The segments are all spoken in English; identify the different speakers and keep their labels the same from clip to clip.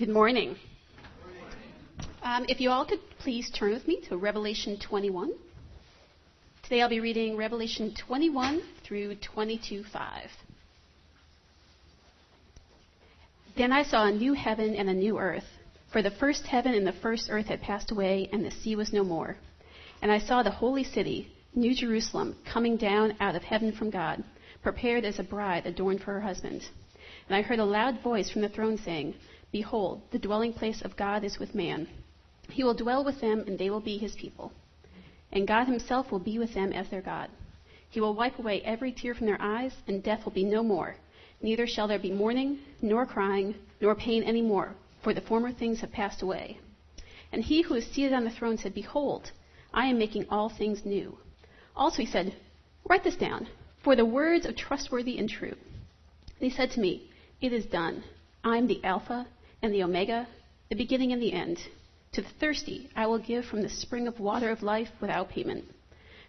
Speaker 1: Good morning. Um, if you all could please turn with me to Revelation 21. Today I'll be reading Revelation 21 through 22:5. Then I saw a new heaven and a new earth, for the first heaven and the first earth had passed away, and the sea was no more. And I saw the holy city, New Jerusalem, coming down out of heaven from God, prepared as a bride adorned for her husband. And I heard a loud voice from the throne saying, Behold, the dwelling place of God is with man. He will dwell with them, and they will be his people. And God himself will be with them as their God. He will wipe away every tear from their eyes, and death will be no more. Neither shall there be mourning, nor crying, nor pain any more, for the former things have passed away. And he who is seated on the throne said, Behold, I am making all things new. Also he said, Write this down, for the words are trustworthy and true. And he said to me, It is done. I am the Alpha and the Omega, the beginning and the end. To the thirsty I will give from the spring of water of life without payment.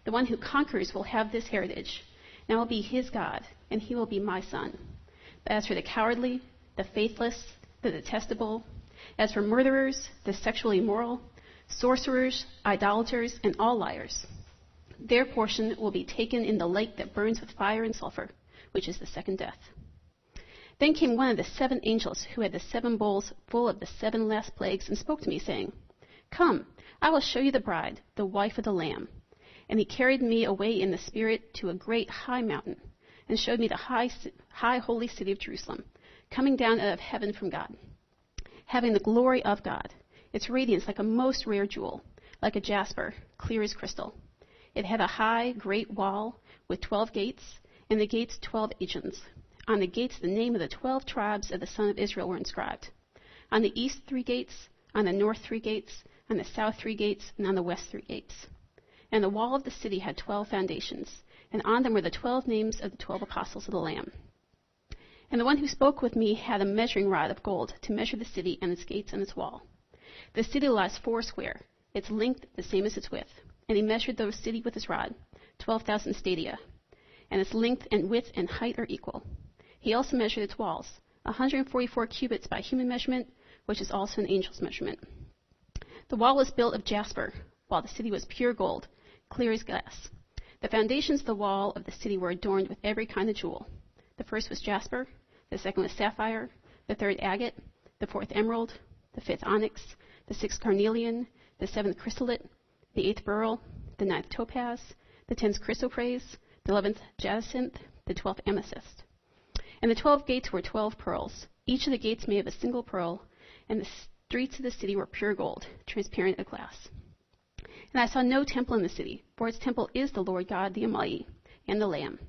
Speaker 1: The one who conquers will have this heritage, and I will be his God, and he will be my son. But as for the cowardly, the faithless, the detestable, as for murderers, the sexually immoral, sorcerers, idolaters, and all liars, their portion will be taken in the lake that burns with fire and sulfur, which is the second death. Then came one of the seven angels who had the seven bowls full of the seven last plagues and spoke to me, saying, Come, I will show you the bride, the wife of the Lamb. And he carried me away in the Spirit to a great high mountain, and showed me the high, high holy city of Jerusalem, coming down out of heaven from God, having the glory of God, its radiance like a most rare jewel, like a jasper, clear as crystal. It had a high, great wall with twelve gates, and the gates twelve agents. On the gates, the name of the twelve tribes of the son of Israel were inscribed. On the east, three gates, on the north, three gates, on the south, three gates, and on the west, three gates. And the wall of the city had twelve foundations, and on them were the twelve names of the twelve apostles of the Lamb. And the one who spoke with me had a measuring rod of gold to measure the city and its gates and its wall. The city lies four square, its length the same as its width. And he measured the city with his rod, twelve thousand stadia, and its length and width and height are equal. He also measured its walls, 144 cubits by human measurement, which is also an angel's measurement. The wall was built of jasper, while the city was pure gold, clear as glass. The foundations of the wall of the city were adorned with every kind of jewel. The first was jasper, the second was sapphire, the third agate, the fourth emerald, the fifth onyx, the sixth carnelian, the seventh chrysolite, the eighth beryl, the ninth topaz, the tenth chrysoprase, the eleventh jacinth, the twelfth amethyst. And the twelve gates were twelve pearls, each of the gates made of a single pearl, and the streets of the city were pure gold, transparent as glass. And I saw no temple in the city, for its temple is the Lord God the Almighty, and the Lamb.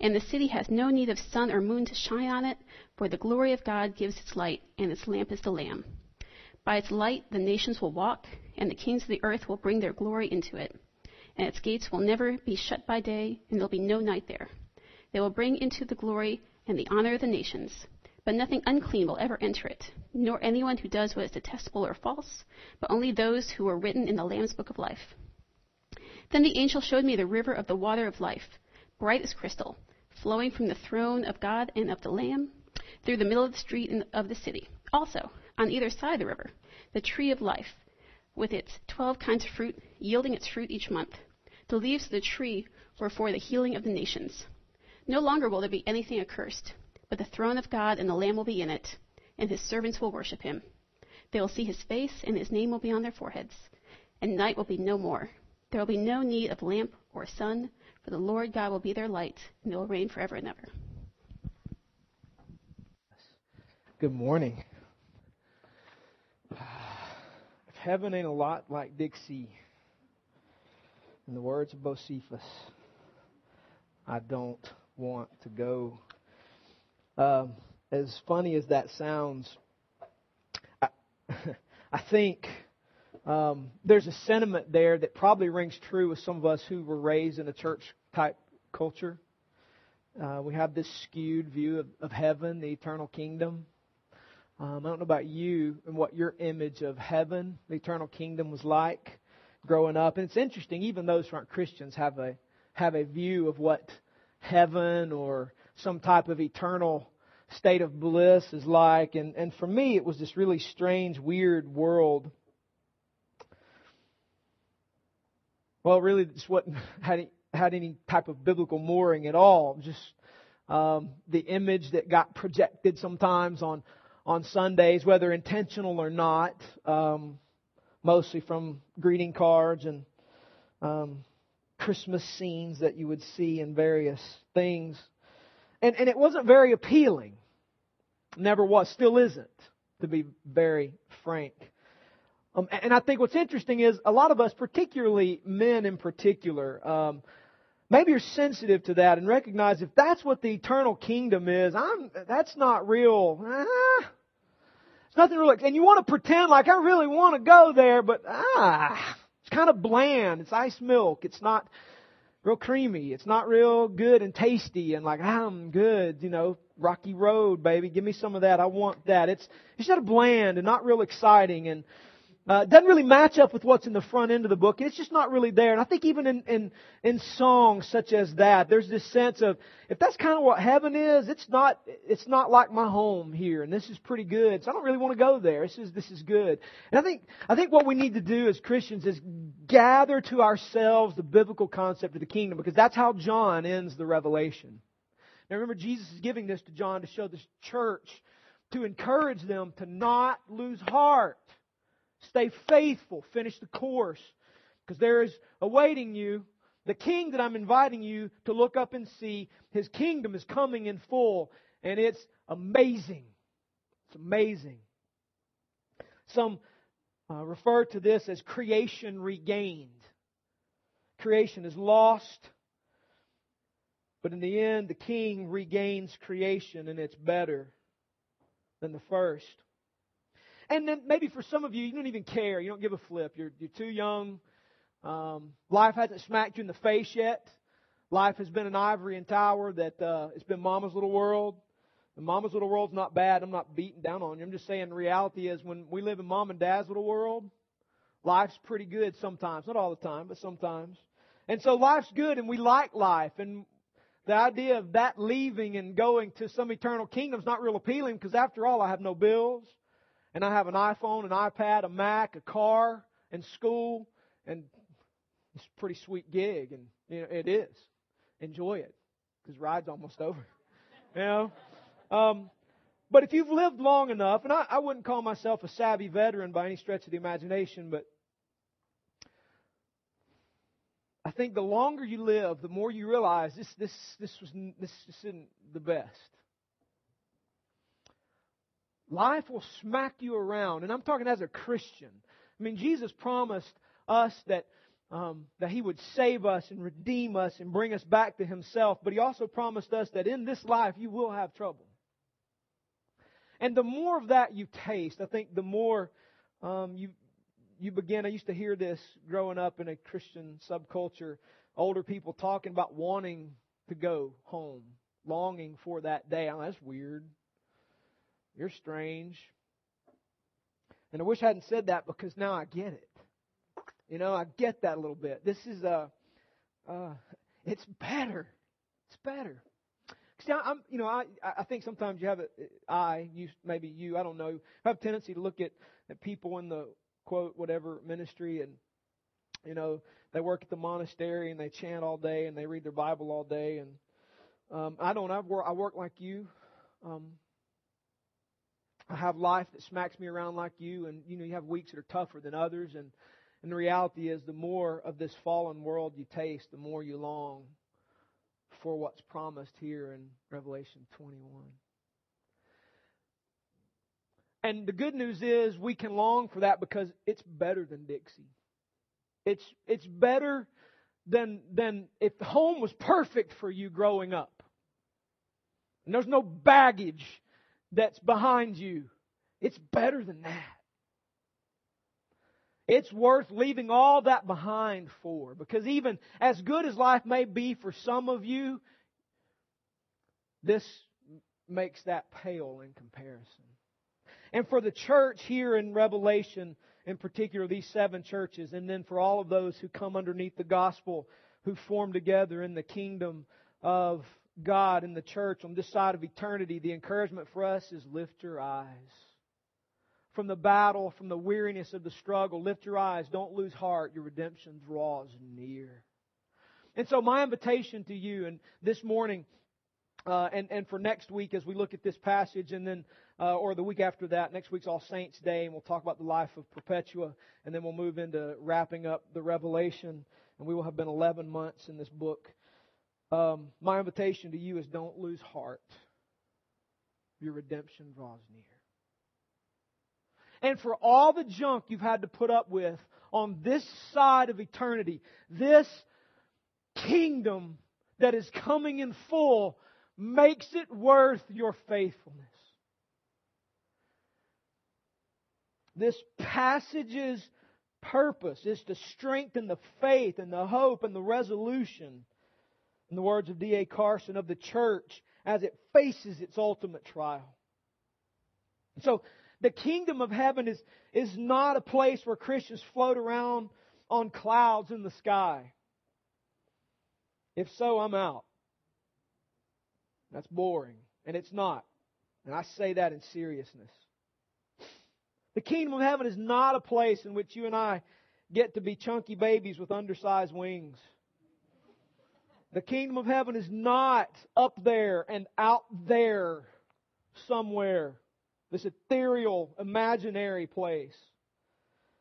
Speaker 1: And the city has no need of sun or moon to shine on it, for the glory of God gives its light, and its lamp is the Lamb. By its light the nations will walk, and the kings of the earth will bring their glory into it. And its gates will never be shut by day, and there'll be no night there. They will bring into the glory and the honor of the nations. But nothing unclean will ever enter it, nor anyone who does what is detestable or false, but only those who are written in the Lamb's book of life. Then the angel showed me the river of the water of life, bright as crystal, flowing from the throne of God and of the Lamb through the middle of the street of the city. Also, on either side of the river, the tree of life, with its twelve kinds of fruit, yielding its fruit each month. The leaves of the tree were for the healing of the nations. No longer will there be anything accursed, but the throne of God and the Lamb will be in it, and his servants will worship him. They will see his face, and his name will be on their foreheads, and night will be no more. There will be no need of lamp or sun, for the Lord God will be their light, and they will reign forever and ever.
Speaker 2: Good morning. If heaven ain't a lot like Dixie, in the words of Bocephus, I don't want to go. Um, as funny as that sounds, I, I think um, there's a sentiment there that probably rings true with some of us who were raised in a church type culture. Uh, we have this skewed view of, of heaven, the eternal kingdom. Um, I don't know about you and what your image of heaven, the eternal kingdom, was like growing up. And it's interesting, even those who aren't Christians have a have a view of what heaven or some type of eternal state of bliss is like. And, and for me, it was this really strange, weird world. Well, really, just what had had any type of biblical mooring at all. Just um, the image that got projected sometimes on on Sundays, whether intentional or not, um, mostly from greeting cards and um, Christmas scenes that you would see in various things. And, and it wasn't very appealing. Never was, still isn't, to be very frank. Um, and I think what's interesting is a lot of us, particularly men in particular, um, maybe you're sensitive to that and recognize if that's what the eternal kingdom is, I'm, that's not real. Ah, it's nothing real. And you want to pretend like I really want to go there, but ah, it's kind of bland. It's ice milk. It's not real creamy. It's not real good and tasty and like, ah, I'm good, you know, rocky road, baby. Give me some of that. I want that. It's, it's just bland and not real exciting and, uh, doesn't really match up with what's in the front end of the book. It's just not really there. And I think even in, in, in songs such as that, there's this sense of, if that's kind of what heaven is, it's not, it's not like my home here. And this is pretty good. So I don't really want to go there. This is, this is good. And I think, I think what we need to do as Christians is gather to ourselves the biblical concept of the kingdom because that's how John ends the revelation. Now remember, Jesus is giving this to John to show this church, to encourage them to not lose heart Stay faithful. Finish the course. Because there is awaiting you the king that I'm inviting you to look up and see. His kingdom is coming in full. And it's amazing. It's amazing. Some uh, refer to this as creation regained. Creation is lost. But in the end, the king regains creation and it's better than the first. And then maybe for some of you, you don't even care. You don't give a flip. You're, you're too young. Um, life hasn't smacked you in the face yet. Life has been an ivory and tower that uh, it's been mama's little world. And mama's little world's not bad. I'm not beating down on you. I'm just saying the reality is when we live in mom and dad's little world, life's pretty good sometimes. Not all the time, but sometimes. And so life's good and we like life. And the idea of that leaving and going to some eternal kingdom is not real appealing because after all, I have no bills and I have an iPhone, an iPad, a Mac, a car, and school, and it's a pretty sweet gig, and you know it is. Enjoy it, because ride's almost over. You know, um, but if you've lived long enough, and I, I wouldn't call myself a savvy veteran by any stretch of the imagination, but I think the longer you live, the more you realize this this this was this isn't the best. Life will smack you around. And I'm talking as a Christian. I mean, Jesus promised us that, um, that He would save us and redeem us and bring us back to Himself. But He also promised us that in this life you will have trouble. And the more of that you taste, I think the more um, you you begin. I used to hear this growing up in a Christian subculture. Older people talking about wanting to go home, longing for that day. Oh, that's weird. You're strange. And I wish I hadn't said that because now I get it. You know, I get that a little bit. This is a, uh, uh, it's better. It's better. See, I'm, you know, I, I think sometimes you have a, I, you, maybe you, I don't know, have a tendency to look at, at people in the quote whatever ministry and, you know, they work at the monastery and they chant all day and they read their Bible all day and, um, I don't. I've work. I work like you. Um, I have life that smacks me around like you, and you know you have weeks that are tougher than others, and and the reality is, the more of this fallen world you taste, the more you long for what's promised here in Revelation 21. And the good news is we can long for that because it's better than Dixie. It's it's better than than if home was perfect for you growing up. And there's no baggage that's behind you. It's better than that. It's worth leaving all that behind for. Because even as good as life may be for some of you, this makes that pale in comparison. And for the church here in Revelation, in particular, these seven churches, and then for all of those who come underneath the gospel, who form together in the kingdom of God and the church on this side of eternity, the encouragement for us is lift your eyes. From the battle, from the weariness of the struggle, lift your eyes. Don't lose heart. Your redemption draws near. And so, my invitation to you, and this morning, uh, and, and for next week as we look at this passage, and then, uh, or the week after that, next week's All Saints Day, and we'll talk about the life of Perpetua, and then we'll move into wrapping up the Revelation, and we will have been 11 months in this book. Um, my invitation to you is don't lose heart. Your redemption draws near. And for all the junk you've had to put up with on this side of eternity, this kingdom that is coming in full makes it worth your faithfulness. This passage's purpose is to strengthen the faith and the hope and the resolution, in the words of D.A. Carson, of the church as it faces its ultimate trial. So, the kingdom of heaven is, is not a place where Christians float around on clouds in the sky. If so, I'm out. That's boring. And it's not. And I say that in seriousness. The kingdom of heaven is not a place in which you and I get to be chunky babies with undersized wings. The kingdom of heaven is not up there and out there somewhere. This ethereal, imaginary place.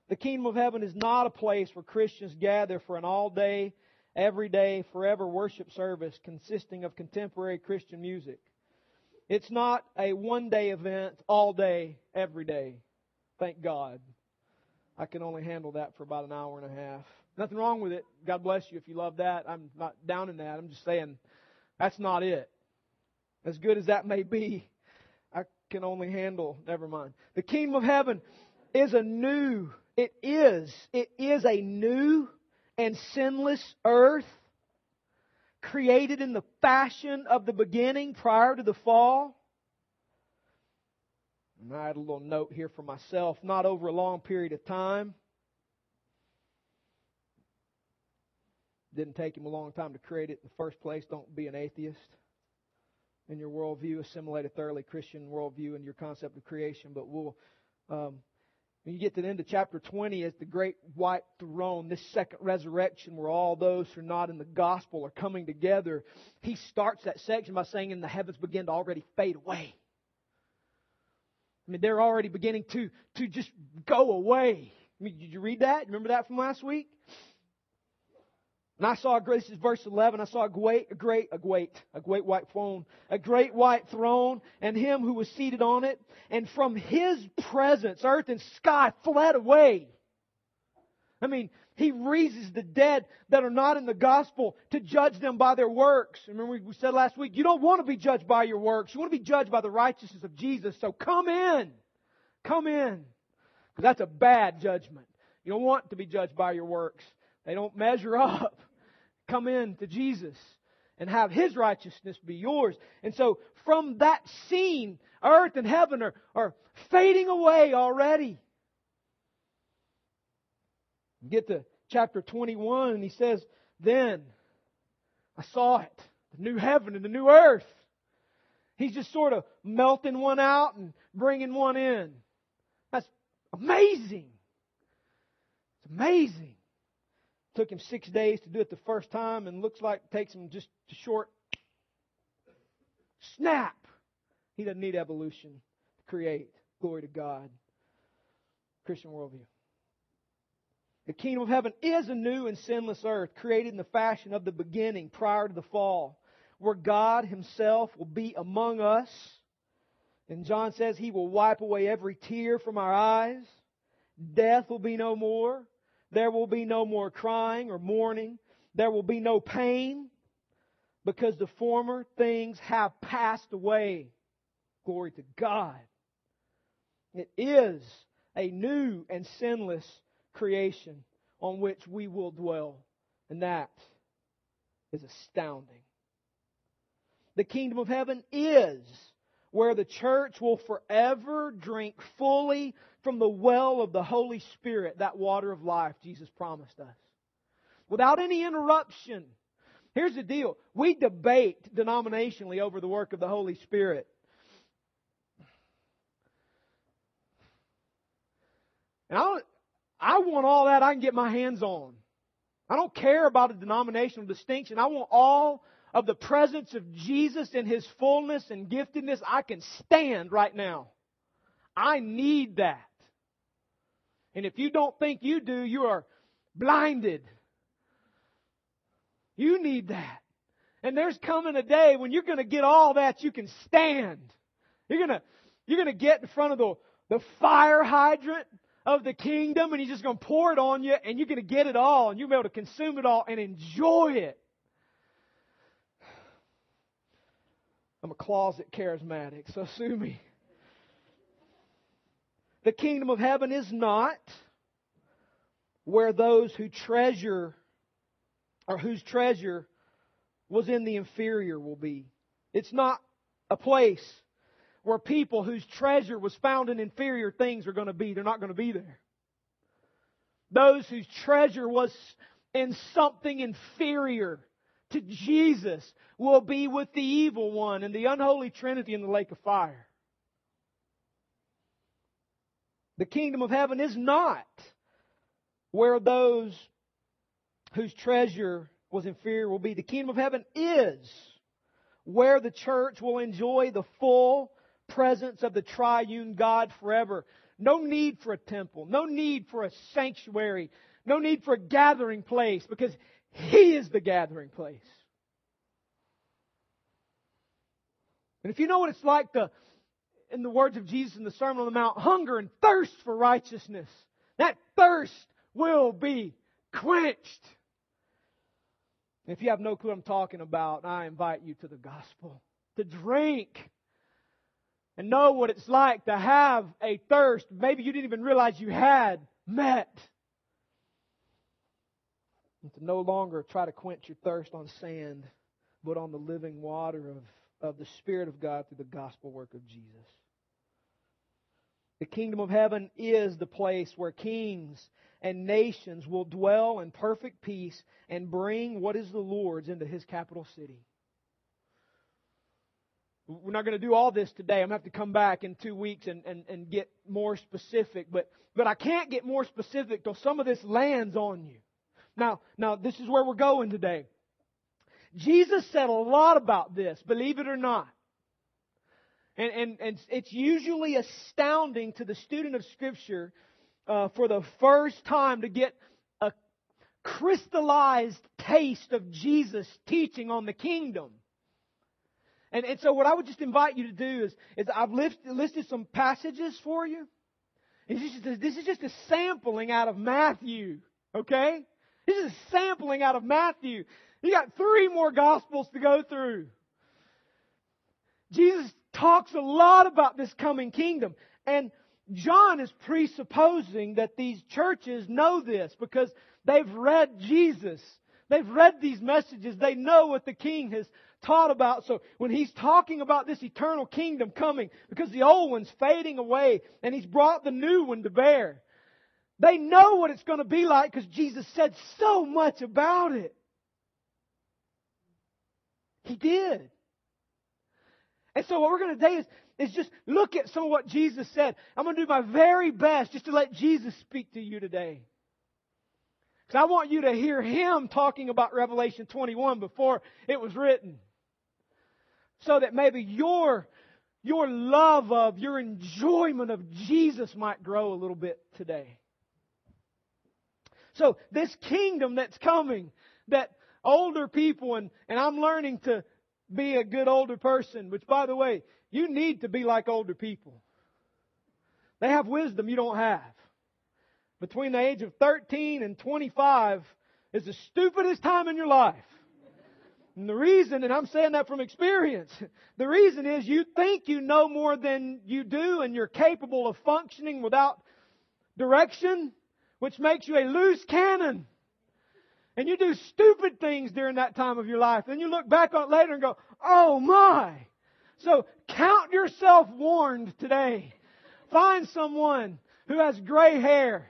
Speaker 2: The kingdom of heaven is not a place where Christians gather for an all day everyday, forever worship service consisting of contemporary Christian music. It's not a one day event, all day, every day. Thank God. I can only handle that for about an hour and a half. Nothing wrong with it. God bless you if you love that. I'm not down in that. I'm just saying that's not it. As good as that may be, I can only handle, never mind. The kingdom of heaven is a new, it is, it is a new and sinless earth created in the fashion of the beginning prior to the fall. And I had a little note here for myself, not over a long period of time. Didn't take him a long time to create it in the first place. Don't be an atheist in your worldview. Assimilate a thoroughly Christian worldview in your concept of creation. But we'll um, when you get to the end of chapter 20, as the great white throne, this second resurrection where all those who are not in the gospel are coming together, he starts that section by saying, And the heavens begin to already fade away. I mean, they're already beginning to, to just go away. I mean, did you read that? Remember that from last week? And I saw, this is verse 11, I saw a great, a great, a great, a great white throne, a great white throne, and him who was seated on it, and from his presence, earth and sky fled away. I mean, he raises the dead that are not in the gospel to judge them by their works. Remember we said last week, you don't want to be judged by your works. You want to be judged by the righteousness of Jesus. So come in. Come in. Because that's a bad judgment. You don't want to be judged by your works. They don't measure up. Come in to Jesus and have His righteousness be yours. And so from that scene, earth and heaven are, are fading away already. Get to chapter 21 and he says, Then I saw it, the new heaven and the new earth. He's just sort of melting one out and bringing one in. That's amazing. It's amazing. Took him six days to do it the first time, and looks like it takes him just a short snap. He doesn't need evolution to create. Glory to God. Christian worldview. The kingdom of heaven is a new and sinless earth created in the fashion of the beginning prior to the fall, where God Himself will be among us. And John says He will wipe away every tear from our eyes. Death will be no more. There will be no more crying or mourning. There will be no pain because the former things have passed away. Glory to God. It is a new and sinless creation on which we will dwell. And that is astounding. The kingdom of heaven is where the church will forever drink fully from the well of the Holy Spirit, that water of life Jesus promised us. Without any interruption, Here's the deal. We debate denominationally over the work of the Holy Spirit. And I, I want all that I can get my hands on. I don't care about a denominational distinction. I want all of the presence of Jesus in His fullness and giftedness. I can stand right now. I need that. And if you don't think you do, you are blinded. You need that. And there's coming a day when you're going to get all that you can stand. You're going to, you're going to get in front of the, the fire hydrant of the kingdom and he's just going to pour it on you and you're going to get it all and you'll be able to consume it all and enjoy it. I'm a closet charismatic, so sue me. The kingdom of heaven is not where those who treasure or whose treasure was in the inferior will be. It's not a place where people whose treasure was found in inferior things are going to be. They're not going to be there. Those whose treasure was in something inferior to Jesus will be with the evil one and the unholy trinity in the lake of fire. The kingdom of heaven is not where those whose treasure was inferior will be. The kingdom of heaven is where the church will enjoy the full presence of the triune God forever. No need for a temple, no need for a sanctuary, no need for a gathering place because He is the gathering place. And if you know what it's like to, in the words of Jesus in the Sermon on the Mount, hunger and thirst for righteousness, that thirst will be quenched. If you have no clue what I'm talking about, I invite you to the gospel. To drink and know what it's like to have a thirst maybe you didn't even realize you had met. And to no longer try to quench your thirst on sand, but on the living water of, of the Spirit of God through the gospel work of Jesus. The kingdom of heaven is the place where kings and nations will dwell in perfect peace and bring what is the Lord's into his capital city. We're not going to do all this today. I'm going to have to come back in two weeks and, and, and get more specific. But, but I can't get more specific till some of this lands on you. Now, now, this is where we're going today. Jesus said a lot about this, believe it or not. And, and, and it's usually astounding to the student of Scripture uh, for the first time to get a crystallized taste of Jesus teaching on the kingdom. And, and so what I would just invite you to do is, is I've listed, listed some passages for you. This is, just, this is just a sampling out of Matthew, okay? This is sampling out of Matthew. You got three more gospels to go through. Jesus talks a lot about this coming kingdom. And John is presupposing that these churches know this because they've read Jesus. They've read these messages. They know what the king has taught about. So when he's talking about this eternal kingdom coming, because the old one's fading away and he's brought the new one to bear, they know what it's going to be like because Jesus said so much about it. He did. And so what we're going to do is, is just look at some of what Jesus said. I'm going to do my very best just to let Jesus speak to you today. Because I want you to hear Him talking about Revelation 21 before it was written so that maybe your, your love of, your enjoyment of Jesus might grow a little bit today. So this kingdom that's coming, that older people, and, and I'm learning to be a good older person, which by the way, you need to be like older people. They have wisdom you don't have. Between the age of 13 and 25 is the stupidest time in your life. And the reason, and I'm saying that from experience, the reason is you think you know more than you do and you're capable of functioning without direction, which makes you a loose cannon. And you do stupid things during that time of your life. Then you look back on it later and go, oh my. So count yourself warned today. Find someone who has gray hair.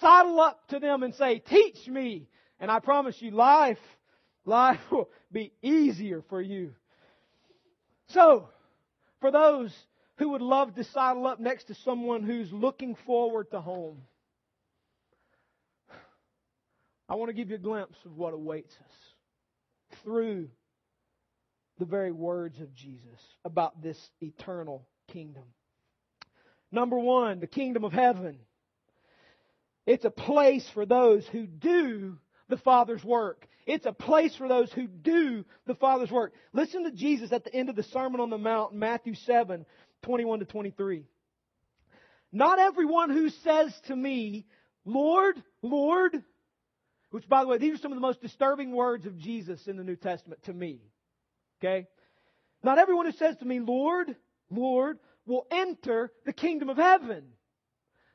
Speaker 2: Sidle up to them and say, teach me. And I promise you life Life will be easier for you. So, for those who would love to sidle up next to someone who's looking forward to home, I want to give you a glimpse of what awaits us through the very words of Jesus about this eternal kingdom. Number one, the kingdom of heaven. It's a place for those who do the Father's work. It's a place for those who do the Father's work. Listen to Jesus at the end of the Sermon on the Mount, Matthew 7, 21 to 23. Not everyone who says to me, Lord, Lord, which by the way, these are some of the most disturbing words of Jesus in the New Testament to me. Okay? Not everyone who says to me, Lord, Lord, will enter the kingdom of heaven.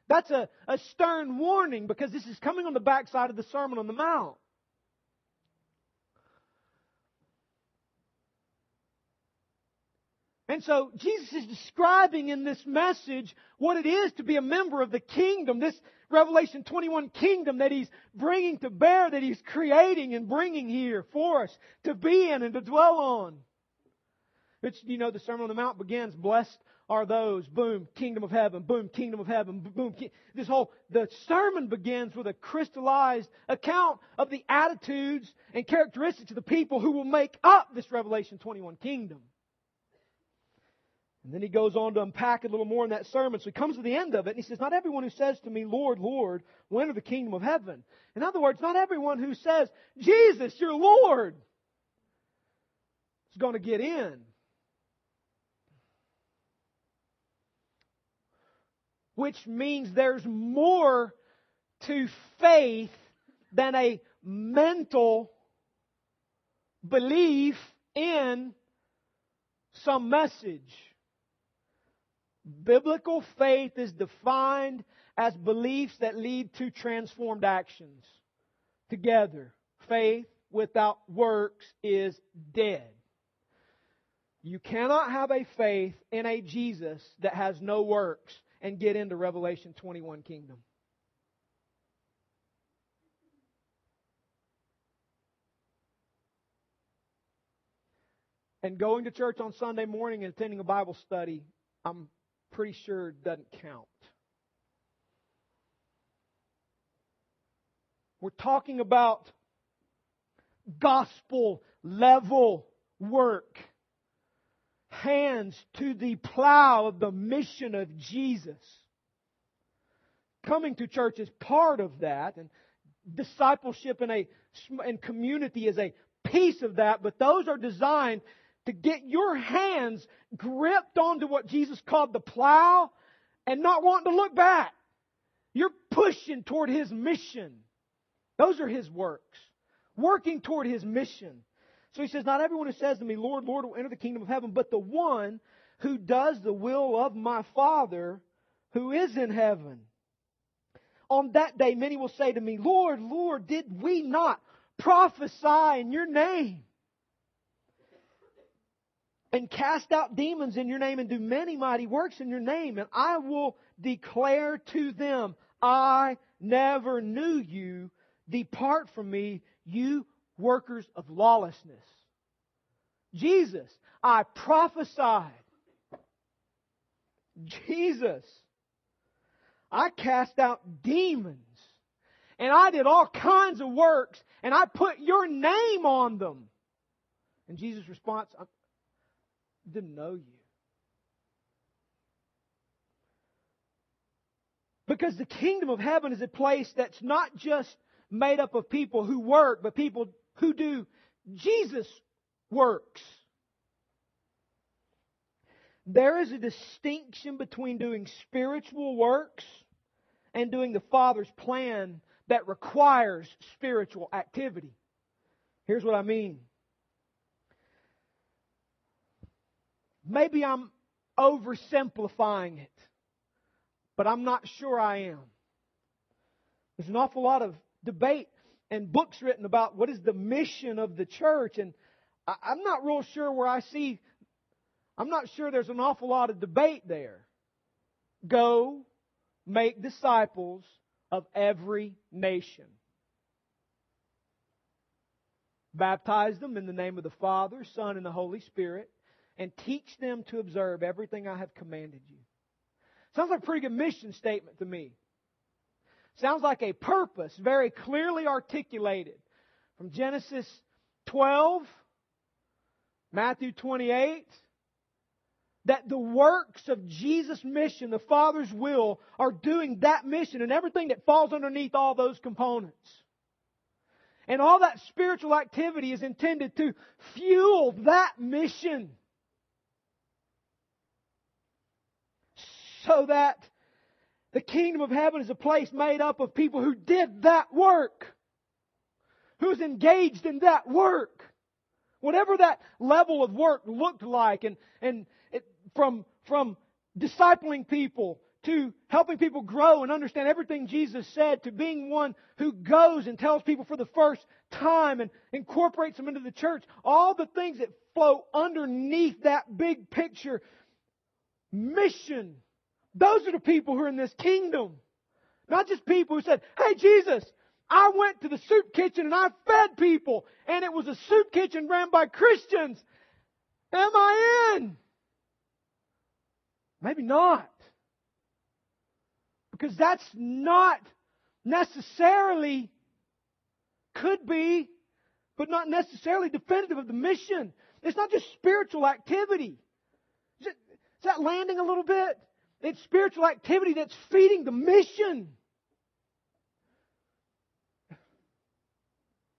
Speaker 2: That's a, a stern warning because this is coming on the backside of the Sermon on the Mount. And so Jesus is describing in this message what it is to be a member of the kingdom, this Revelation 21 kingdom that he's bringing to bear, that he's creating and bringing here for us to be in and to dwell on. It's, you know, the Sermon on the Mount begins, blessed are those, boom, kingdom of heaven, boom, kingdom of heaven, boom. This whole, the sermon begins with a crystallized account of the attitudes and characteristics of the people who will make up this Revelation 21 kingdom. And then he goes on to unpack a little more in that sermon. So he comes to the end of it and he says, Not everyone who says to me, Lord, Lord, will enter the kingdom of heaven. In other words, not everyone who says, Jesus, you're Lord, is going to get in. which means there's more to faith than a mental belief in some message. Biblical faith is defined as beliefs that lead to transformed actions. Together, faith without works is dead. You cannot have a faith in a Jesus that has no works and get into Revelation 21 kingdom. And going to church on Sunday morning and attending a Bible study, I'm pretty sure doesn't count. We're talking about gospel level work hands to the plow of the mission of Jesus. Coming to church is part of that, and discipleship in a in community is a piece of that, but those are designed to get your hands gripped onto what Jesus called the plow and not wanting to look back. You're pushing toward His mission. Those are His works. Working toward His mission. So he says, Not everyone who says to me, Lord, Lord, will enter the kingdom of heaven, but the one who does the will of my Father who is in heaven. On that day, many will say to me, Lord, Lord, did we not prophesy in your name? And cast out demons in your name and do many mighty works in your name. And I will declare to them, I never knew you. Depart from me, you workers of lawlessness. Jesus, I prophesied. Jesus, I cast out demons. And I did all kinds of works. And I put your name on them. And Jesus' response, Didn't know you. Because the kingdom of heaven is a place that's not just made up of people who work, but people who do Jesus works. There is a distinction between doing spiritual works and doing the Father's plan that requires spiritual activity. Here's what I mean. Maybe I'm oversimplifying it, but I'm not sure I am. There's an awful lot of debate and books written about what is the mission of the church. And I'm not real sure where I see, I'm not sure there's an awful lot of debate there. Go make disciples of every nation. Baptize them in the name of the Father, Son, and the Holy Spirit, and teach them to observe everything I have commanded you. Sounds like a pretty good mission statement to me. Sounds like a purpose very clearly articulated from Genesis 12, Matthew 28, that the works of Jesus' mission, the Father's will, are doing that mission and everything that falls underneath all those components. And all that spiritual activity is intended to fuel that mission. So that the kingdom of heaven is a place made up of people who did that work. Who's engaged in that work. Whatever that level of work looked like and, and it, from, from discipling people to helping people grow and understand everything Jesus said to being one who goes and tells people for the first time and incorporates them into the church. All the things that flow underneath that big picture mission. Those are the people who are in this kingdom. Not just people who said, Hey Jesus, I went to the soup kitchen and I fed people and it was a soup kitchen ran by Christians. Am I in? Maybe not. Because that's not necessarily, could be, but not necessarily definitive of the mission. It's not just spiritual activity. Is, that landing a little bit? It's spiritual activity that's feeding the mission.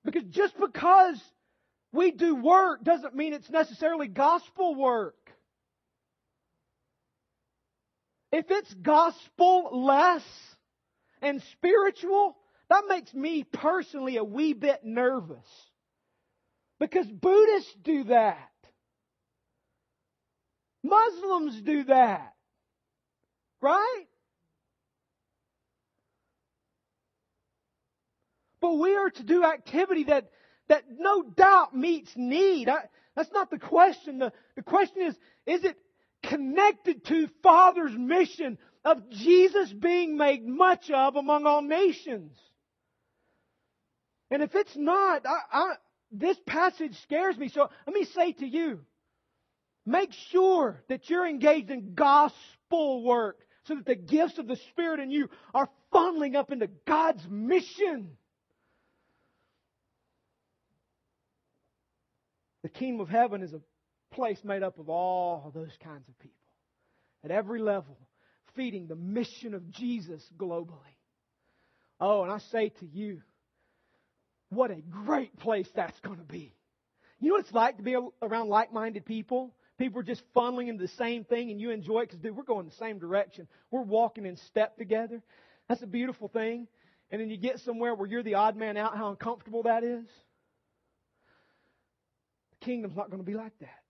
Speaker 2: Because just because we do work doesn't mean it's necessarily gospel work. If it's gospel less and spiritual, that makes me personally a wee bit nervous. Because Buddhists do that. Muslims do that. Right? But we are to do activity that, that no doubt meets need. I, that's not the question. The, the question is, is it connected to Father's mission of Jesus being made much of among all nations. And if it's not, I, I, this passage scares me. So let me say to you, make sure that you're engaged in gospel work so that the gifts of the Spirit in you are funneling up into God's mission. The kingdom of heaven is a place made up of all those kinds of people at every level, feeding the mission of Jesus globally. Oh, and I say to you, what a great place that's going to be. You know what it's like to be around like minded people? People are just funneling into the same thing and you enjoy it because, dude, we're going the same direction. We're walking in step together. That's a beautiful thing. And then you get somewhere where you're the odd man out, how uncomfortable that is. The kingdom's not going to be like that.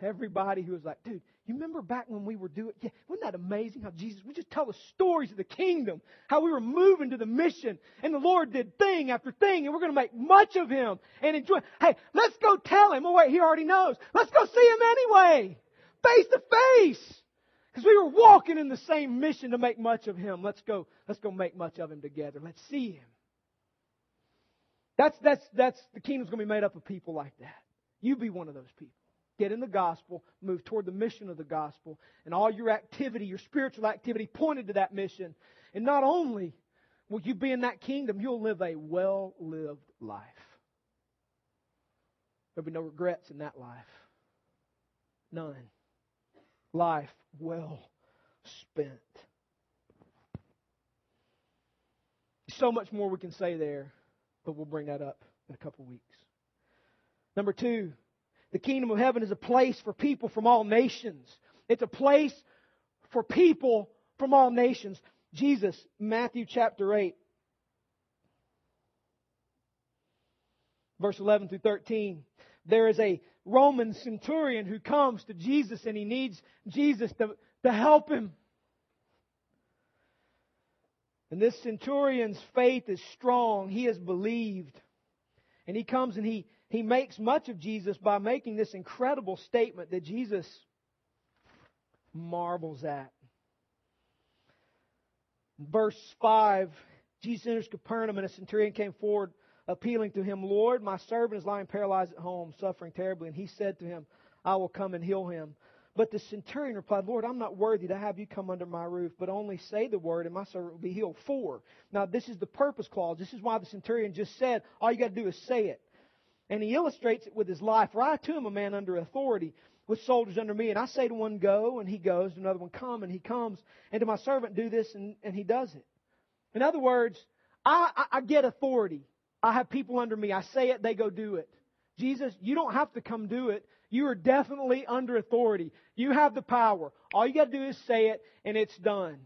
Speaker 2: Everybody who is like, dude, you remember back when we were doing, yeah, wasn't that amazing how Jesus, we just tell the stories of the kingdom, how we were moving to the mission, and the Lord did thing after thing, and we're going to make much of Him and enjoy. Hey, let's go tell Him. Oh wait, He already knows. Let's go see Him anyway, face to face. Because we were walking in the same mission to make much of Him. Let's go, let's go make much of Him together. Let's see Him. That's, that's, that's, the kingdom's going to be made up of people like that. You be one of those people get in the gospel, move toward the mission of the gospel, and all your activity, your spiritual activity pointed to that mission. And not only will you be in that kingdom, you'll live a well lived life. There'll be no regrets in that life. None. Life well spent. So much more we can say there, but we'll bring that up in a couple weeks. Number two, the kingdom of heaven is a place for people from all nations. It's a place for people from all nations. Jesus, Matthew chapter 8, verse 11 through 13. There is a Roman centurion who comes to Jesus and he needs Jesus to, to help him. And this centurion's faith is strong. He has believed. And he comes and he, he makes much of Jesus by making this incredible statement that Jesus marvels at. Verse 5 Jesus enters Capernaum, and a centurion came forward appealing to him, Lord, my servant is lying paralyzed at home, suffering terribly. And he said to him, I will come and heal him. But the centurion replied, Lord, I'm not worthy to have you come under my roof, but only say the word, and my servant will be healed. For. Now, this is the purpose clause. This is why the centurion just said, all you got to do is say it. And he illustrates it with his life. For I too am a man under authority, with soldiers under me. And I say to one, go, and he goes. To another one, come, and he comes. And to my servant, do this, and, and he does it. In other words, I, I, I get authority. I have people under me. I say it, they go do it. Jesus, you don't have to come do it. You are definitely under authority. You have the power. All you got to do is say it, and it's done.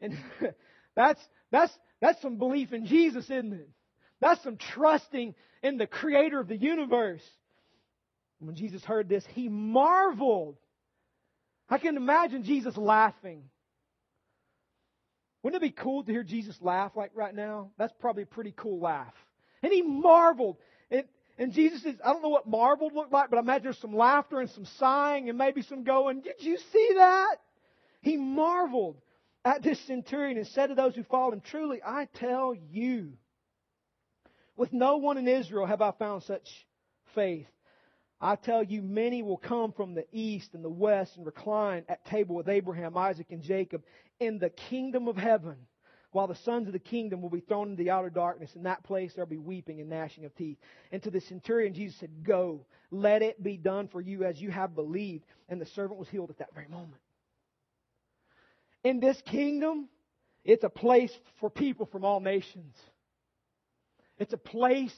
Speaker 2: And that's that's that's some belief in Jesus, isn't it? That's some trusting in the Creator of the universe. When Jesus heard this, he marveled. I can imagine Jesus laughing. Wouldn't it be cool to hear Jesus laugh like right now? That's probably a pretty cool laugh. And he marveled. It, and Jesus says, I don't know what marveled looked like, but I imagine there's some laughter and some sighing and maybe some going, Did you see that? He marveled at this centurion and said to those who followed him, Truly, I tell you, with no one in Israel have I found such faith. I tell you, many will come from the east and the west and recline at table with Abraham, Isaac, and Jacob in the kingdom of heaven while the sons of the kingdom will be thrown into the outer darkness. In that place there'll be weeping and gnashing of teeth. And to the centurion, Jesus said, Go, let it be done for you as you have believed. And the servant was healed at that very moment. In this kingdom, it's a place for people from all nations. It's a place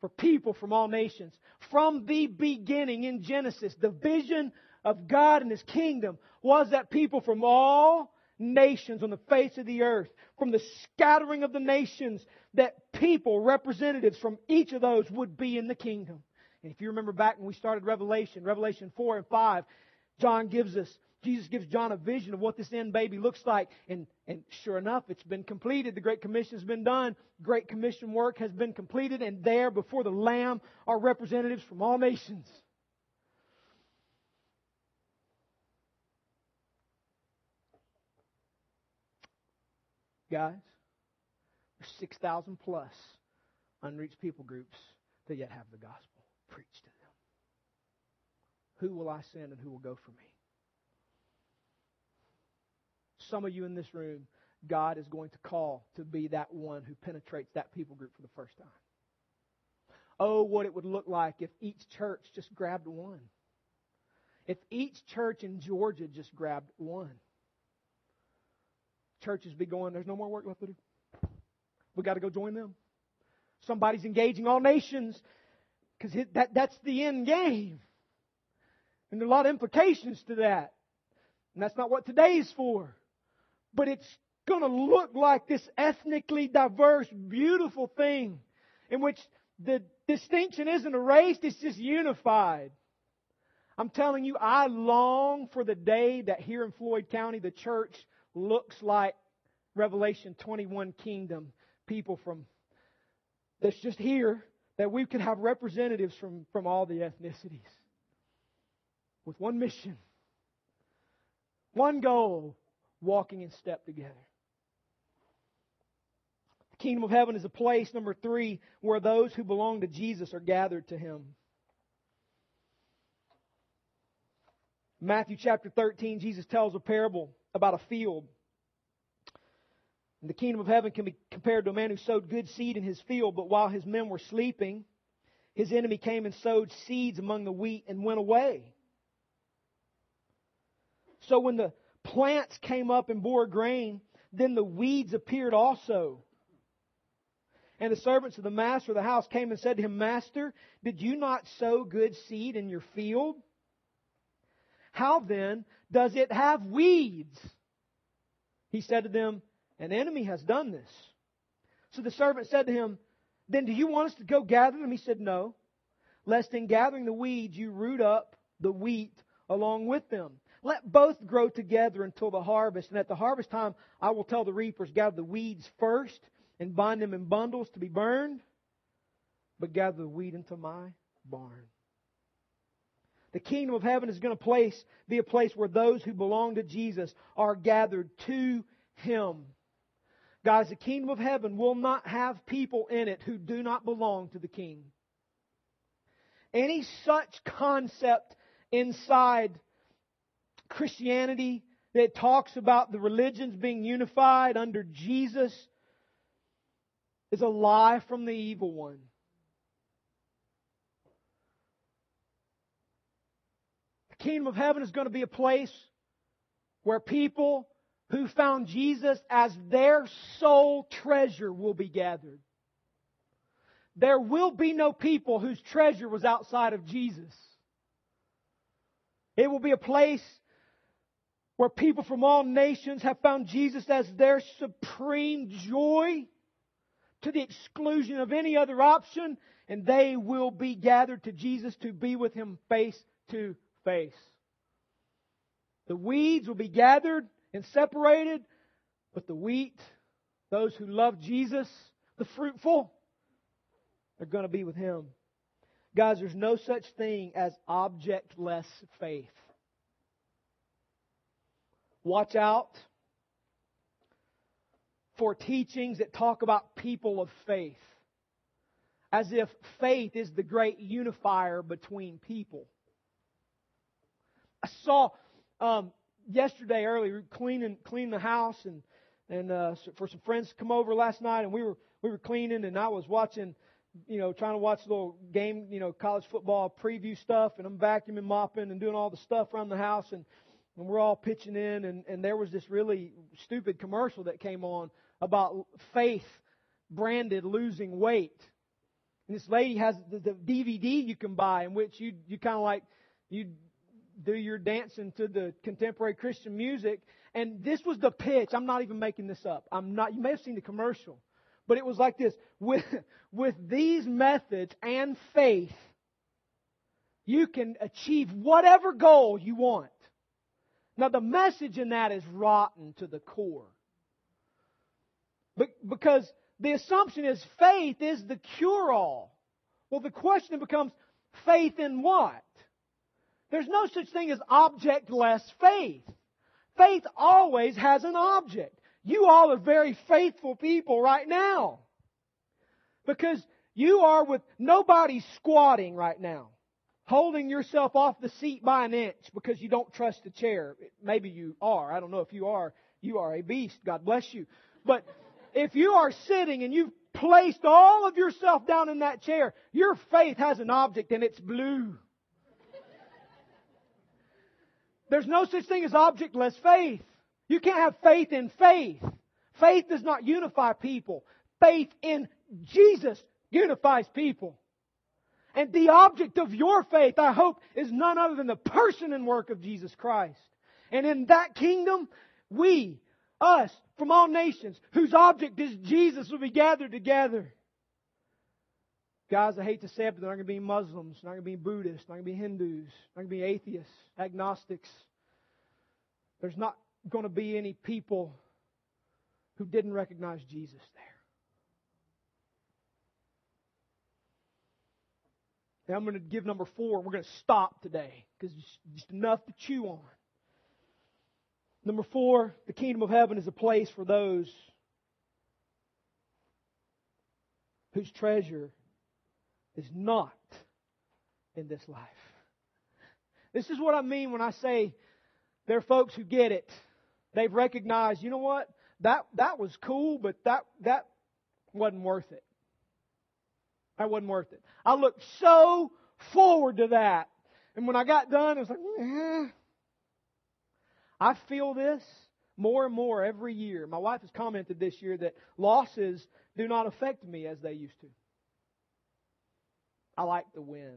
Speaker 2: for people from all nations. From the beginning in Genesis, the vision of God and His kingdom was that people from all nations on the face of the earth, from the scattering of the nations, that people, representatives from each of those would be in the kingdom. And if you remember back when we started Revelation, Revelation 4 and 5, John gives us, Jesus gives John a vision of what this end baby looks like. And, and sure enough, it's been completed. The Great Commission has been done. Great Commission work has been completed. And there, before the Lamb, are representatives from all nations. Guys, there's 6,000 plus unreached people groups that yet have the gospel preached to them. Who will I send and who will go for me? Some of you in this room, God is going to call to be that one who penetrates that people group for the first time. Oh, what it would look like if each church just grabbed one. If each church in Georgia just grabbed one churches be going, there's no more work left to do. We got to go join them. Somebody's engaging all nations because that, that's the end game. And there are a lot of implications to that. And that's not what today is for. But it's going to look like this ethnically diverse, beautiful thing in which the distinction isn't erased, it's just unified. I'm telling you, I long for the day that here in Floyd County, the church looks like Revelation 21 kingdom people from that's just here that we could have representatives from, from all the ethnicities with one mission, one goal, walking in step together. The kingdom of heaven is a place, number three, where those who belong to Jesus are gathered to him. Matthew chapter 13, Jesus tells a parable about a field. And the kingdom of heaven can be compared to a man who sowed good seed in his field, but while his men were sleeping, his enemy came and sowed seeds among the wheat and went away. So when the plants came up and bore grain, then the weeds appeared also. And the servants of the master of the house came and said to him, Master, did you not sow good seed in your field? How then does it have weeds? He said to them, An enemy has done this. So the servant said to him, Then do you want us to go gather them? He said, No. Lest in gathering the weeds you root up the wheat along with them. Let both grow together until the harvest. And at the harvest time, I will tell the reapers, gather the weeds first and bind them in bundles to be burned, but gather the wheat into my barn. The kingdom of heaven is going to place, be a place where those who belong to Jesus are gathered to Him. Guys, the kingdom of heaven will not have people in it who do not belong to the king. Any such concept inside Christianity that talks about the religions being unified under Jesus is a lie from the evil one. The kingdom of heaven is going to be a place where people who found Jesus as their sole treasure will be gathered. There will be no people whose treasure was outside of Jesus. It will be a place where people from all nations have found Jesus as their supreme joy to the exclusion of any other option, and they will be gathered to Jesus to be with Him face to face. The weeds will be gathered and separated, but the wheat, those who love Jesus, the fruitful, they're going to be with Him. Guys, there's no such thing as objectless faith. Watch out for teachings that talk about people of faith as if faith is the great unifier between people. I saw um, yesterday early cleaning cleaning the house and and uh, for some friends to come over last night and we were we were cleaning and I was watching you know trying to watch a little game you know college football preview stuff and I'm vacuuming mopping and doing all the stuff around the house and and we're all pitching in and and there was this really stupid commercial that came on about faith branded losing weight and this lady has the, the DVD you can buy in which you you kind of like you do your dancing to the contemporary Christian music. And this was the pitch. I'm not even making this up. I'm not, you may have seen the commercial. But it was like this. With, with these methods and faith, you can achieve whatever goal you want. Now the message in that is rotten to the core. Because the assumption is faith is the cure all. Well, the question becomes faith in what? There's no such thing as objectless faith. Faith always has an object. You all are very faithful people right now. Because you are with nobody squatting right now, holding yourself off the seat by an inch because you don't trust the chair. Maybe you are. I don't know if you are. You are a beast. God bless you. But if you are sitting and you've placed all of yourself down in that chair, your faith has an object and it's blue. There's no such thing as objectless faith. You can't have faith in faith. Faith does not unify people. Faith in Jesus unifies people. And the object of your faith, I hope, is none other than the person and work of Jesus Christ. And in that kingdom, we, us, from all nations, whose object is Jesus, will be gathered together. Guys, I hate to say it, but they're not going to be Muslims, not going to be Buddhists, not going to be Hindus, not going to be atheists, agnostics. There's not going to be any people who didn't recognize Jesus there. Now I'm going to give number four. We're going to stop today because it's just enough to chew on. Number four, the kingdom of heaven is a place for those whose treasure is not in this life. This is what I mean when I say there are folks who get it. They've recognized, you know what? That that was cool, but that that wasn't worth it. That wasn't worth it. I looked so forward to that. And when I got done, it was like, eh. I feel this more and more every year. My wife has commented this year that losses do not affect me as they used to. I like the win.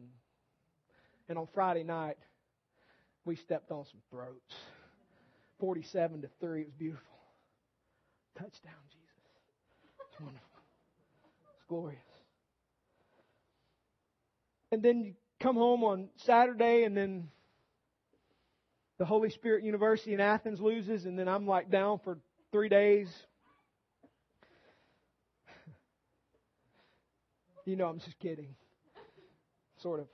Speaker 2: And on Friday night, we stepped on some throats. 47 to 3. It was beautiful. Touchdown, Jesus. It's wonderful. It's glorious. And then you come home on Saturday, and then the Holy Spirit University in Athens loses, and then I'm like down for three days. You know, I'm just kidding sort of.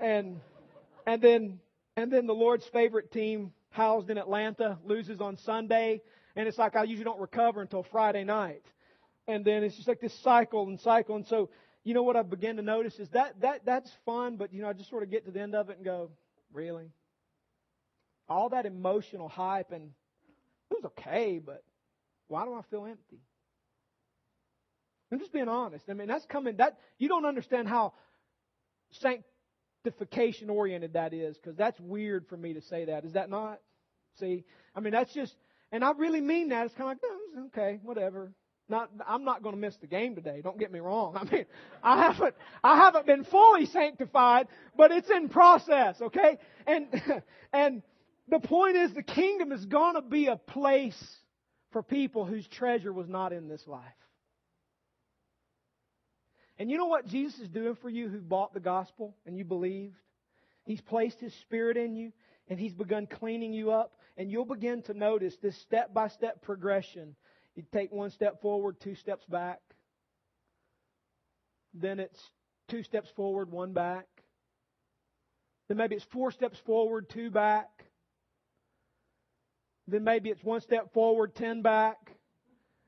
Speaker 2: And and then and then the Lord's favorite team, housed in Atlanta, loses on Sunday, and it's like I usually don't recover until Friday night. And then it's just like this cycle and cycle. And so, you know what I begin to notice is that, that that's fun, but you know, I just sort of get to the end of it and go, really? All that emotional hype and it was okay, but why do I feel empty? I'm just being honest. I mean, that's coming, that, you don't understand how sanctification oriented that is, because that's weird for me to say that. Is that not? See? I mean, that's just, and I really mean that. It's kind of like, oh, okay, whatever. Not, I'm not going to miss the game today. Don't get me wrong. I mean, I haven't, I haven't been fully sanctified, but it's in process, okay? And, and the point is the kingdom is going to be a place for people whose treasure was not in this life. And you know what Jesus is doing for you who bought the gospel and you believed? He's placed His Spirit in you and He's begun cleaning you up. And you'll begin to notice this step by step progression. You take one step forward, two steps back. Then it's two steps forward, one back. Then maybe it's four steps forward, two back. Then maybe it's one step forward, ten back.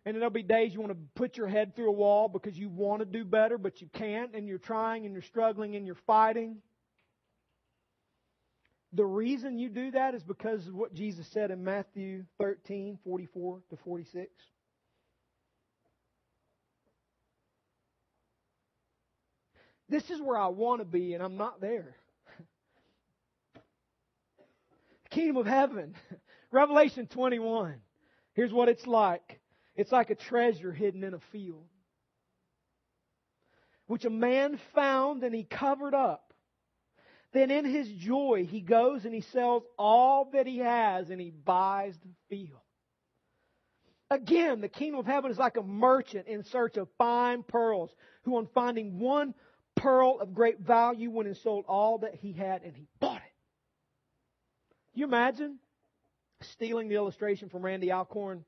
Speaker 2: And there'll be days you want to put your head through a wall because you want to do better, but you can't, and you're trying and you're struggling and you're fighting. The reason you do that is because of what Jesus said in Matthew 13, 44 to 46. This is where I want to be, and I'm not there. the kingdom of heaven. Revelation 21. Here's what it's like it's like a treasure hidden in a field, which a man found and he covered up. Then in his joy, he goes and he sells all that he has and he buys the field. Again, the kingdom of heaven is like a merchant in search of fine pearls, who on finding one pearl of great value went and sold all that he had and he bought it. You imagine stealing the illustration from Randy Alcorn?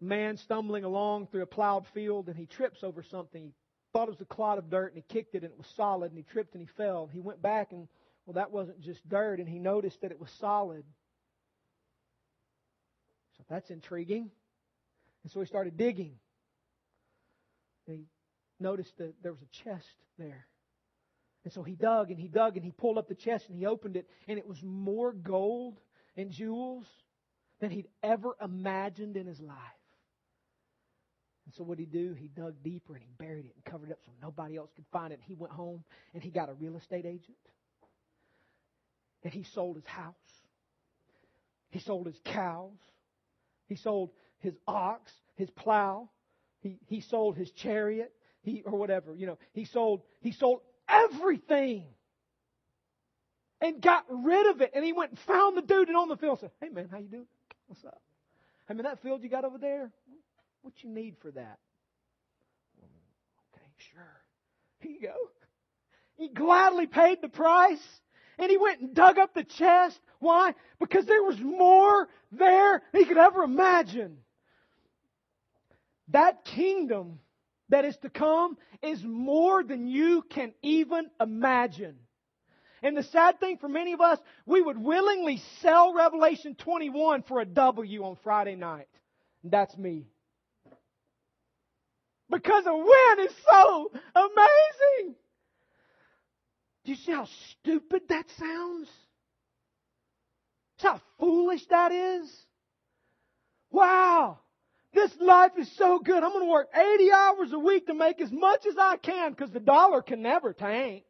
Speaker 2: Man stumbling along through a plowed field and he trips over something. He thought it was a clod of dirt and he kicked it and it was solid and he tripped and he fell. He went back and, well, that wasn't just dirt and he noticed that it was solid. So that's intriguing. And so he started digging. And he noticed that there was a chest there. And so he dug and he dug and he pulled up the chest and he opened it and it was more gold and jewels than he'd ever imagined in his life. And so what did he do? He dug deeper and he buried it and covered it up so nobody else could find it. He went home and he got a real estate agent. And he sold his house. He sold his cows. He sold his ox, his plow. He, he sold his chariot. He, or whatever, you know, he sold, he sold everything and got rid of it. And he went and found the dude and on the field said, Hey man, how you doing? What's up? I mean, that field you got over there, what you need for that? Okay, sure. Here you go. He gladly paid the price and he went and dug up the chest. Why? Because there was more there than he could ever imagine. That kingdom that is to come is more than you can even imagine. And the sad thing for many of us, we would willingly sell Revelation 21 for a W on Friday night. That's me. Because a win is so amazing. Do you see how stupid that sounds? See how foolish that is? Wow. This life is so good. I'm going to work 80 hours a week to make as much as I can because the dollar can never tank.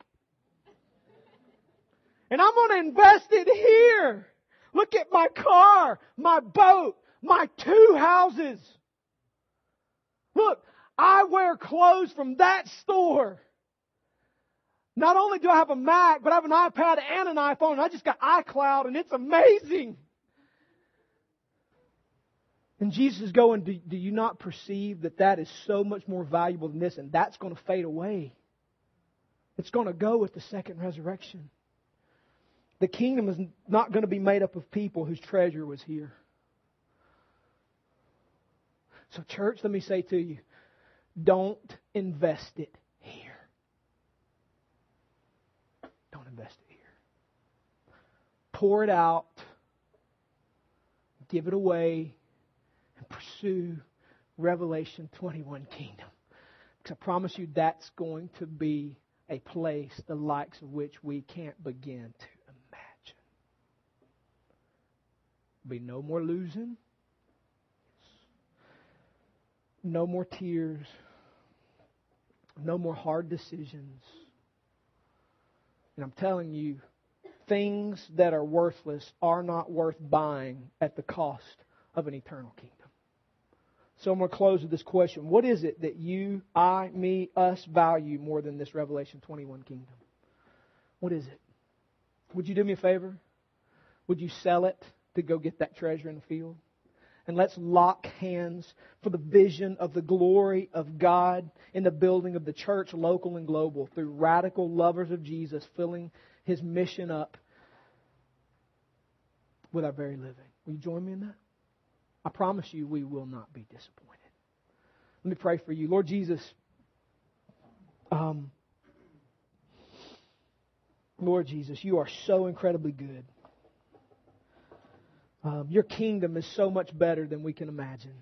Speaker 2: And I'm going to invest it here. Look at my car, my boat, my two houses. Look, I wear clothes from that store. Not only do I have a Mac, but I have an iPad and an iPhone. I just got iCloud and it's amazing. And Jesus is going, do, do you not perceive that that is so much more valuable than this and that's going to fade away? It's going to go with the second resurrection. The kingdom is not going to be made up of people whose treasure was here. So, church, let me say to you don't invest it here. Don't invest it here. Pour it out, give it away, and pursue Revelation 21 kingdom. Because I promise you that's going to be a place the likes of which we can't begin to imagine. Be no more losing, no more tears, no more hard decisions. And I'm telling you, things that are worthless are not worth buying at the cost of an eternal kingdom. So I'm going to close with this question. What is it that you, I, me, us value more than this Revelation 21 kingdom? What is it? Would you do me a favor? Would you sell it to go get that treasure in the field? And let's lock hands for the vision of the glory of God in the building of the church, local and global, through radical lovers of Jesus filling his mission up with our very living. Will you join me in that? I promise you we will not be disappointed. Let me pray for you. Lord Jesus, um, Lord Jesus, you are so incredibly good. Um, your kingdom is so much better than we can imagine.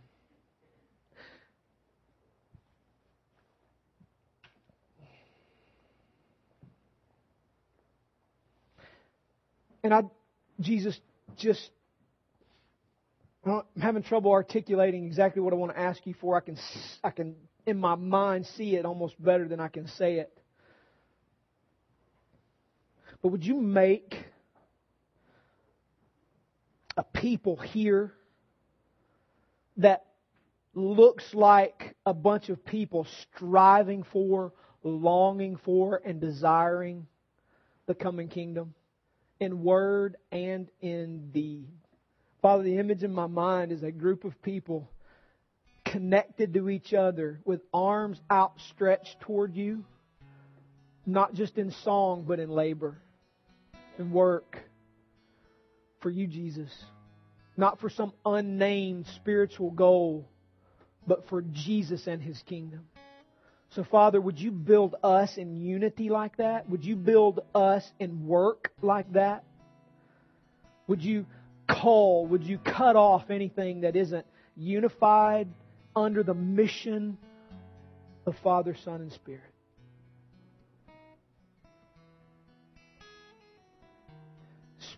Speaker 2: And I, Jesus, just I'm having trouble articulating exactly what I want to ask you for. I can, I can, in my mind, see it almost better than I can say it. But would you make a people here that looks like a bunch of people striving for, longing for, and desiring the coming kingdom in word and in deed? Father, the image in my mind is a group of people connected to each other with arms outstretched toward you, not just in song, but in labor and work for you, Jesus. Not for some unnamed spiritual goal, but for Jesus and His kingdom. So, Father, would you build us in unity like that? Would you build us in work like that? Would you call, would you cut off anything that isn't unified under the mission of Father, Son, and Spirit?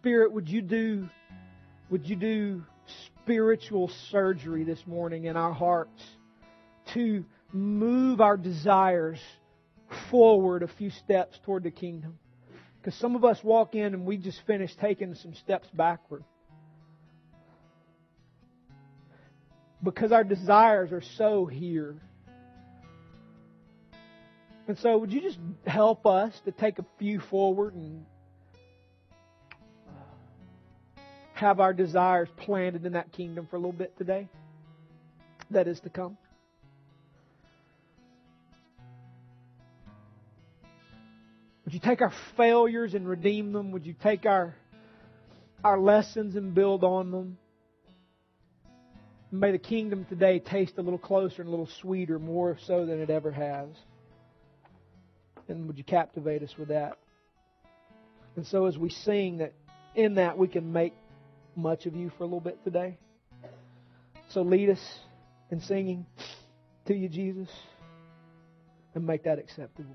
Speaker 2: Spirit, would you do would you do spiritual surgery this morning in our hearts to move our desires forward a few steps toward the kingdom? Because some of us walk in and we just finished taking some steps backward. because our desires are so here. And so, would you just help us to take a few forward and have our desires planted in that kingdom for a little bit today? That is to come. Would you take our failures and redeem them? Would you take our our lessons and build on them? May the kingdom today taste a little closer and a little sweeter, more so than it ever has. And would you captivate us with that? And so as we sing that in that we can make much of you for a little bit today. So lead us in singing to you, Jesus, and make that acceptable.